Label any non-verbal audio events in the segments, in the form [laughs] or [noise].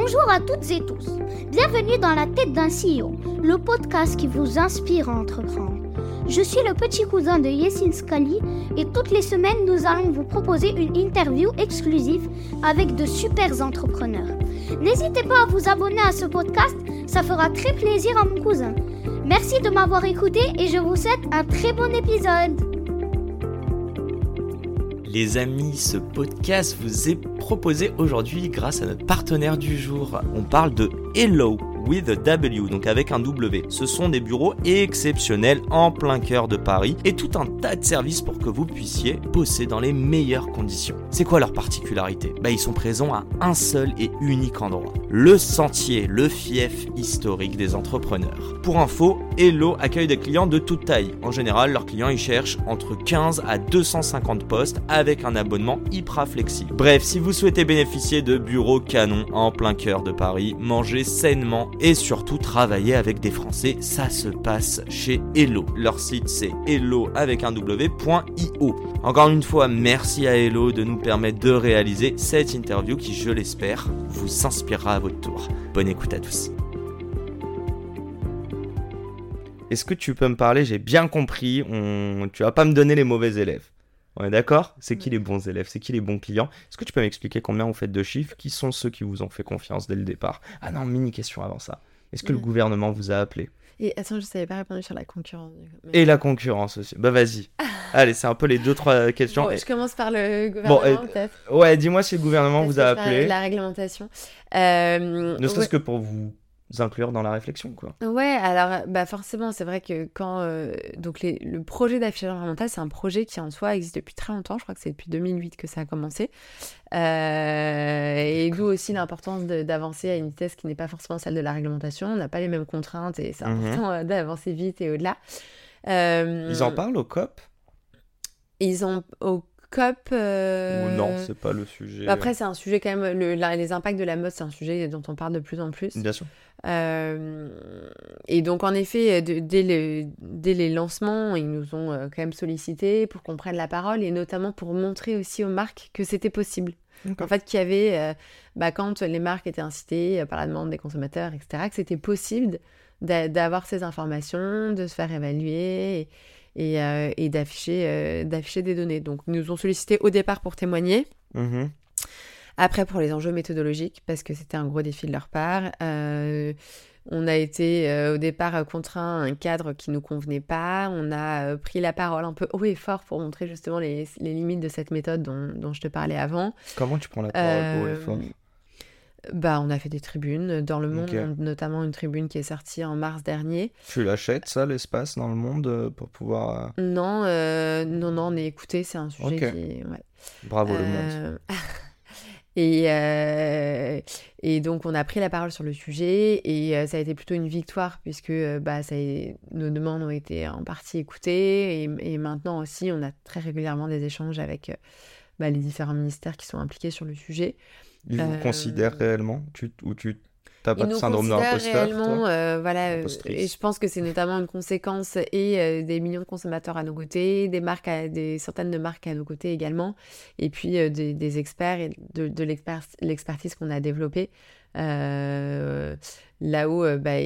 Bonjour à toutes et tous. Bienvenue dans la tête d'un CEO, le podcast qui vous inspire à entreprendre. Je suis le petit cousin de Yesin Scali et toutes les semaines nous allons vous proposer une interview exclusive avec de super entrepreneurs. N'hésitez pas à vous abonner à ce podcast, ça fera très plaisir à mon cousin. Merci de m'avoir écouté et je vous souhaite un très bon épisode. Les amis, ce podcast vous est proposé aujourd'hui grâce à notre partenaire du jour. On parle de Hello with a W, donc avec un W. Ce sont des bureaux exceptionnels en plein cœur de Paris et tout un tas de services pour que vous puissiez bosser dans les meilleures conditions. C'est quoi leur particularité? Bah ils sont présents à un seul et unique endroit. Le sentier, le fief historique des entrepreneurs. Pour info, Hello accueille des clients de toute taille. En général, leurs clients ils cherchent entre 15 à 250 postes avec un abonnement hyper flexible. Bref, si vous souhaitez bénéficier de bureaux canons en plein cœur de Paris, mangez sainement et surtout travailler avec des Français, ça se passe chez Hello. Leur site c'est hello avec un. Encore une fois, merci à Hello de nous permettre de réaliser cette interview qui, je l'espère, vous inspirera à votre tour. Bonne écoute à tous. Est-ce que tu peux me parler? J'ai bien compris, tu vas pas me donner les mauvais élèves. On est d'accord? C'est qui les bons élèves? C'est qui les bons clients? Est-ce que tu peux m'expliquer combien vous faites de chiffres? Qui sont ceux qui vous ont fait confiance dès le départ? Ah non, mini question avant ça. Est-ce que le gouvernement vous a appelé? Et attends, je savais pas répondre sur la concurrence. mais- Et la concurrence aussi. Bah vas-y. [laughs] Allez, c'est un peu les deux trois questions. Bon, je commence par le gouvernement, euh, peut-être. Ouais, dis-moi si le gouvernement vous a appelé. La réglementation. Euh, Ne serait-ce ouais. que pour vous inclure dans la réflexion, quoi. Ouais, alors bah forcément, c'est vrai que quand euh, donc les- le projet d'affichage environnemental, c'est un projet qui en soi existe depuis très longtemps. Je crois que c'est depuis 2008 que ça a commencé. Euh, et d'où aussi l'importance d'avancer à une vitesse qui n'est pas forcément celle de la réglementation. On n'a pas les mêmes contraintes et c'est Mhm. important euh, d'avancer vite et au-delà. Euh, Ils en parlent au COP? Ils ont au COP. euh, Ou non, c'est pas le sujet. Après, c'est un sujet quand même, le- la- les impacts de la mode, c'est un sujet dont on parle de plus en plus. Bien sûr. Euh, et donc, en effet, de- dès, le- dès les lancements, ils nous ont euh, quand même sollicité pour qu'on prenne la parole et notamment pour montrer aussi aux marques que c'était possible. En fait, qu'il y avait, euh, bah, quand les marques étaient incitées euh, par la demande des consommateurs, etc., que c'était possible d'a- d'avoir ces informations, de se faire évaluer et, et, euh, et d'afficher euh, des données. Donc, ils nous ont sollicité au départ pour témoigner. Mhm. Après, pour les enjeux méthodologiques, parce que c'était un gros défi de leur part, euh, on a été euh, au départ euh, contraint à un cadre qui nous convenait pas. On a euh, pris la parole un peu haut et fort pour montrer justement les, les limites de cette méthode dont, dont je te parlais avant. Comment tu prends la parole haut et fort bah, on a fait des tribunes dans le monde, notamment une tribune qui est sortie en mars dernier. Tu l'achètes, ça, l'espace dans le monde, pour pouvoir... Non, non, non, on est écouté, c'est un sujet qui... ouais. Bravo le monde. [laughs] Et, euh, et donc, on a pris la parole sur le sujet et euh, ça a été plutôt une victoire puisque euh, bah, ça nos demandes ont été en partie écoutées et, et maintenant aussi, on a très régulièrement des échanges avec bah, les différents ministères qui sont impliqués sur le sujet. Ils vous considèrent réellement? Tu, Ou tu t'as pas de syndrome de l'imposteur, euh, voilà, euh, et je pense que c'est notamment une conséquence et euh, des millions de consommateurs à nos côtés, des marques, à- des centaines de marques à nos côtés également, et puis euh, des, des experts et de, de l'expert- l'expertise qu'on a développée. Là-haut, bah,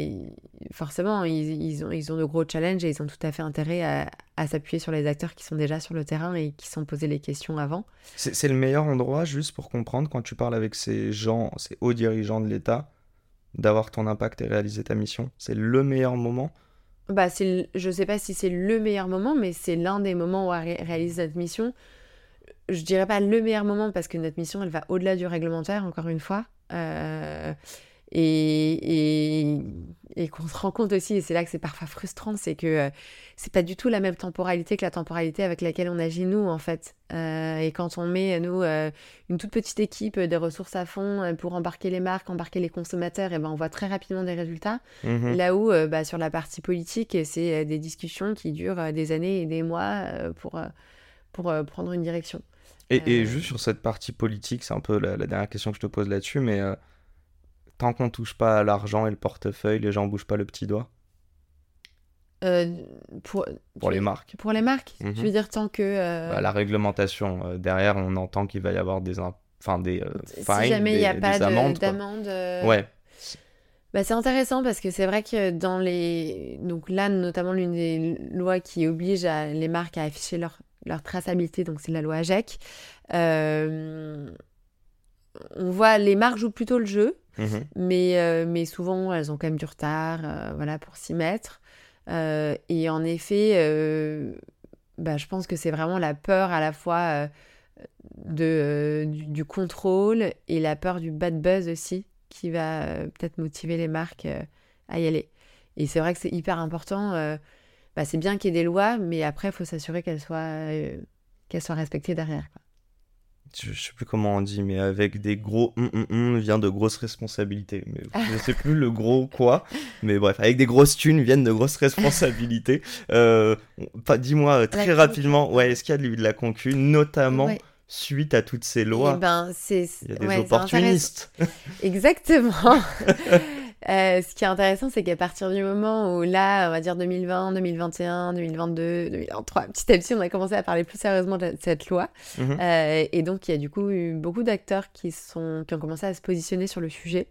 forcément, ils, ils ont, ils ont de gros challenges et ils ont tout à fait intérêt à, à s'appuyer sur les acteurs qui sont déjà sur le terrain et qui sont posés les questions avant. C'est le meilleur endroit, juste pour comprendre, quand tu parles avec ces gens, ces hauts dirigeants de l'État, d'avoir ton impact et réaliser ta mission. C'est le meilleur moment. Bah, c'est, je sais pas si c'est le meilleur moment, mais c'est l'un des moments où on ré- réalise notre mission. Je dirais pas le meilleur moment parce que notre mission, elle va au-delà du réglementaire, encore une fois. Euh, et, et, et qu'on se rend compte aussi, et c'est là que c'est parfois frustrant, c'est que euh, c'est pas du tout la même temporalité que la temporalité avec laquelle on agit nous, en fait. Euh, et quand on met, nous, euh, une toute petite équipe de ressources à fond euh, pour embarquer les marques, embarquer les consommateurs, et ben on voit très rapidement des résultats. Mhm. Là où, bah, sur la partie politique, c'est des discussions qui durent des années et des mois pour, pour prendre une direction. Et, et juste sur cette partie politique, c'est un peu la, la dernière question que je te pose là-dessus, mais tant qu'on touche pas à l'argent et le portefeuille, les gens bougent pas le petit doigt Euh, pour, les marques. Pour les marques Mhm. Tu veux dire tant que... euh, Bah, la réglementation, euh, derrière, on entend qu'il va y avoir des, enfin des euh, si fines, jamais il n'y a pas d'amende. Ouais. Bah, c'est intéressant parce que c'est vrai que dans les. Donc là, notamment, l'une des lois qui oblige à- les marques à afficher leur, leur traçabilité, donc c'est la loi AGEC. Euh, On voit les marques jouent plutôt le jeu, Mhm. mais, euh, mais souvent elles ont quand même du retard euh, voilà, pour s'y mettre. Euh, et en effet, bah, je pense que c'est vraiment la peur à la fois de, du, du contrôle et la peur du bad buzz aussi qui va peut-être motiver les marques à y aller. Et c'est vrai que c'est hyper important. bah, c'est bien qu'il y ait des lois, mais après, il faut s'assurer qu'elles soient, qu'elles soient respectées derrière. quoi. Je, je sais plus comment on dit, mais avec des gros hum, hum, hum vient de grosses responsabilités. Mais [laughs] je sais plus le gros quoi. Mais bref, avec des grosses thunes viennent de grosses responsabilités. [laughs] Euh, Dis-moi euh, très rapidement, ouais, est-ce qu'il y a de, la concu, notamment Ouais. suite à toutes ces Eh lois ben, c'est, Il y a des ouais, opportunistes. Exactement. [laughs] Euh, ce qui est intéressant, c'est qu'à partir du moment où là, on va dire 2020, 2021, 2022, 2023, petit à petit, on a commencé à parler plus sérieusement de cette loi. Mhm. Euh, et donc, il y a du coup eu beaucoup d'acteurs qui, sont, qui ont commencé à se positionner sur le sujet.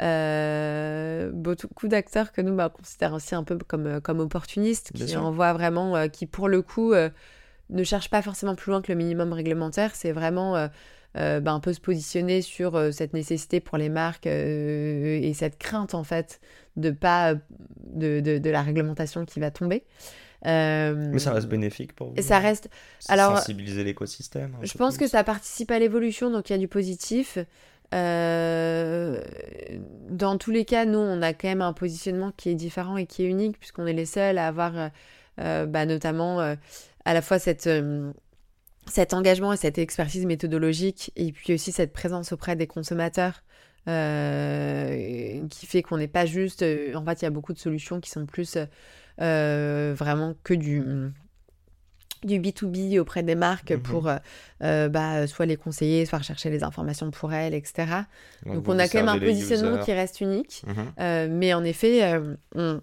Euh, beaucoup d'acteurs que nous, bah, on considère aussi un peu comme, comme opportunistes, qui sûr. envoient vraiment, qui pour le coup ne cherchent pas forcément plus loin que le minimum réglementaire. C'est vraiment euh, euh, bah, un peu se positionner sur euh, cette nécessité pour les marques euh, et cette crainte en fait de pas de, de, de la réglementation qui va tomber. Euh, Mais ça reste bénéfique pour vous. et ça reste alors- sensibiliser l'écosystème. un je pense que ça participe à l'évolution, donc il y a du positif. Euh, dans tous les cas, nous, on a quand même un positionnement qui est différent et qui est unique, puisqu'on est les seuls à avoir euh, euh, bah, notamment euh, à la fois cette, euh, cet engagement et cette expertise méthodologique, et puis aussi cette présence auprès des consommateurs. euh, qui fait qu'on n'est pas juste. euh, en fait, il y a beaucoup de solutions qui sont plus euh, vraiment que du, du B2B auprès des marques Mhm. pour euh, bah, soit les conseiller, soit rechercher les informations pour elles, etc. Donc on a quand même un positionnement users. qui reste unique. Mhm. Mais en effet, on-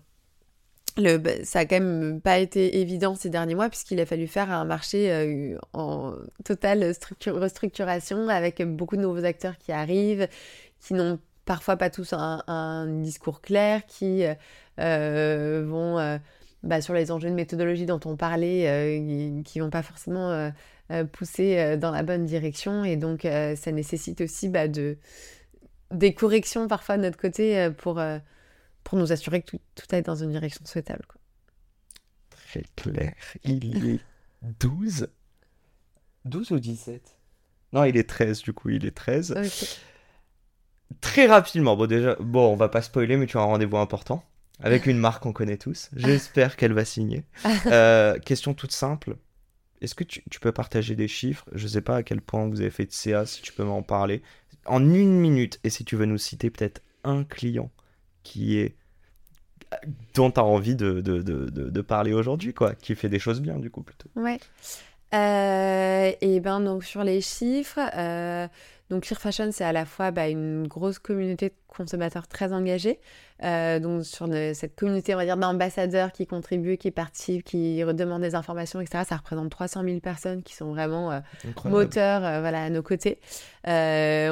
le, bah, ça a quand même pas été évident ces derniers mois puisqu'il a fallu faire un marché euh, en totale structu- restructuration avec beaucoup de nouveaux acteurs qui arrivent, qui n'ont parfois pas tous un, discours clair, qui euh, vont euh, bah, sur les enjeux de méthodologie dont on parlait, qui vont pas forcément pousser dans la bonne direction. Et donc, ça nécessite aussi bah, de, des corrections parfois de notre côté pour, pour nous assurer que tout, tout aille dans une direction souhaitable. quoi. Très clair. Il est [laughs] 12 12 ou 17 Non, il est 13 du coup, il est 13. Ok. Très rapidement, bon déjà, bon on va pas spoiler mais tu as un rendez-vous important avec une marque qu'on connaît tous. J'espère qu'elle va signer. [laughs] Euh, question toute simple. Est-ce que tu, tu peux partager des chiffres? Je sais pas à quel point vous avez fait de CA, si tu peux m'en parler. En une minute, et si tu veux nous citer peut-être un client qui est dont tu as envie de, parler aujourd'hui, quoi, qui fait des choses bien du coup plutôt. Ouais. Euh, et ben donc sur les chiffres, euh, donc Clear Fashion c'est à la fois bah, une grosse communauté de consommateurs très engagés. Euh, donc sur le- cette communauté on va dire d'ambassadeurs qui contribuent, qui participent, qui redemandent des informations, etc. Ça représente 300 000 personnes qui sont vraiment euh, moteurs voilà, à nos côtés. On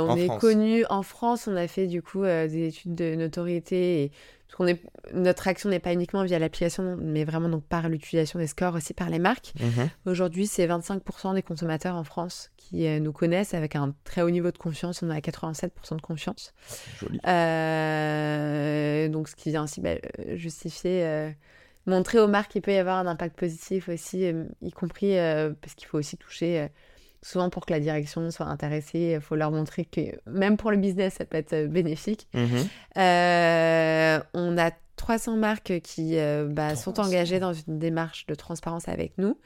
En est France. connu en France, on a fait du coup des études de notoriété et parce qu'on est, notre action n'est pas uniquement via l'application, mais vraiment donc par l'utilisation des scores aussi par les marques. Mhm. Aujourd'hui, c'est 25% des consommateurs en France qui euh, nous connaissent avec un très haut niveau de confiance. On est à 87% de confiance. Joli. Euh, donc, ce qui vient aussi bah, justifier, euh, montrer aux marques qu'il peut y avoir un impact positif aussi, y compris parce qu'il faut aussi toucher. Souvent, pour que la direction soit intéressée, il faut leur montrer que même pour le business, ça peut être euh, bénéfique. Mhm. Euh, on a 300 marques qui euh, bah, sont 300. engagées dans une démarche de transparence avec nous.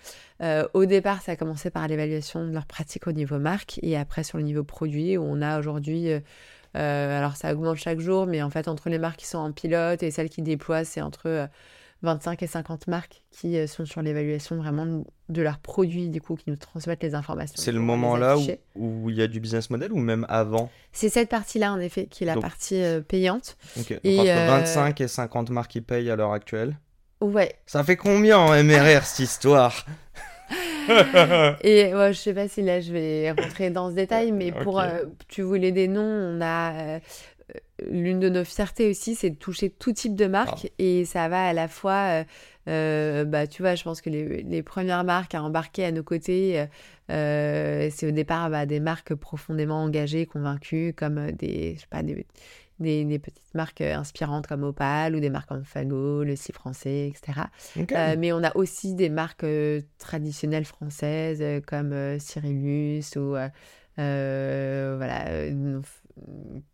Euh, au départ, ça a commencé par l'évaluation de leurs pratiques au niveau marque et après sur le niveau produit où on a aujourd'hui, alors ça augmente chaque jour, mais en fait entre les marques qui sont en pilote et celles qui déploient, c'est entre 25 et 50 marques qui euh, sont sur l'évaluation vraiment de leurs produits, du coup, qui nous transmettent les informations. C'est le moment là où où il y a du business model ou même avant C'est cette partie-là, en effet, qui est la Donc- partie euh, payante. Ok. Donc Et, entre euh, 25 et 50 marques qui payent à l'heure actuelle. Ouais, Ça fait combien en MRR cette histoire? [laughs] Et ouais, je sais pas si là je vais rentrer dans ce détail, mais pour euh, tu voulais des noms, on a l'une de nos fiertés aussi, c'est de toucher tout type de marque ah. et ça va à la fois, bah tu vois, je pense que les, les, premières marques à embarquer à nos côtés, c'est au départ bah, des marques profondément engagées, convaincues, comme des, je sais pas, des des, petites marques euh, inspirantes comme Opal ou des marques comme Fago, le Si français, etc. Euh, mais on a aussi des marques euh, traditionnelles françaises comme Cyrillus ou voilà,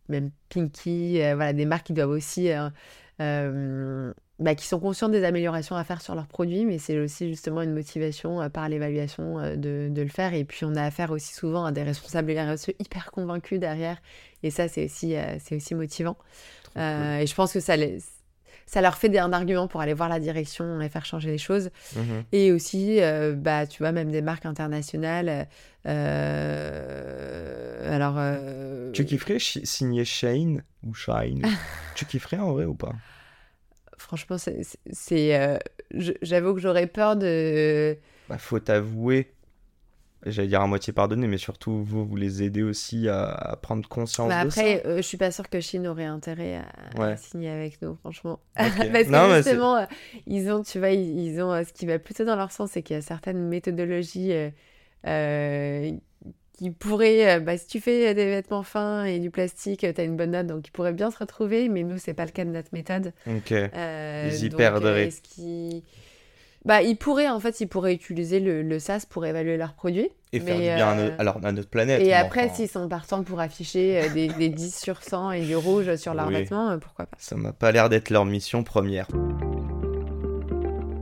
même Pinky, voilà, des marques qui doivent aussi bah, qui sont conscients des améliorations à faire sur leurs produits, mais c'est aussi justement une motivation euh, par l'évaluation euh, de, de, le faire. Et puis on a affaire aussi souvent à des responsables RSE hyper convaincus derrière, et ça c'est aussi, euh, c'est aussi motivant. Et je pense que ça, les, ça leur fait un argument pour aller voir la direction et faire changer les choses. Mmh et aussi, bah, tu vois, même des marques internationales. alors. Tu kifferais signer Shane ou Shine? [laughs] Tu kifferais en vrai ou pas? Franchement, c'est. Euh, j'avoue que j'aurais peur de. Bah, faut t'avouer, j'allais dire à moitié pardonner, mais surtout vous, vous les aidez aussi à, prendre conscience bah, de après, ça. Euh, je suis pas sûre que Chine aurait intérêt à, signer avec nous, franchement. [laughs] Parce que justement, euh, ils ont, tu vois, ils, ont ce qui va plutôt dans leur sens, c'est qu'il y a certaines méthodologies qui pourrait, euh, bah, si tu fais des vêtements fins et du plastique, tu as une bonne note, donc ils pourraient bien se retrouver, mais nous, c'est pas le cas de notre méthode. Ok. Euh, ils y perdraient. Euh, bah, ils pourraient, en fait, ils pourraient utiliser le, le SAS pour évaluer leurs produits. Et faire du bien à, notre, alors, à, notre planète. Et après, s'ils sont partants pour afficher des, des, 10 sur 100 et du rouge sur leurs vêtements, pourquoi pas Ça m'a pas l'air d'être leur mission première.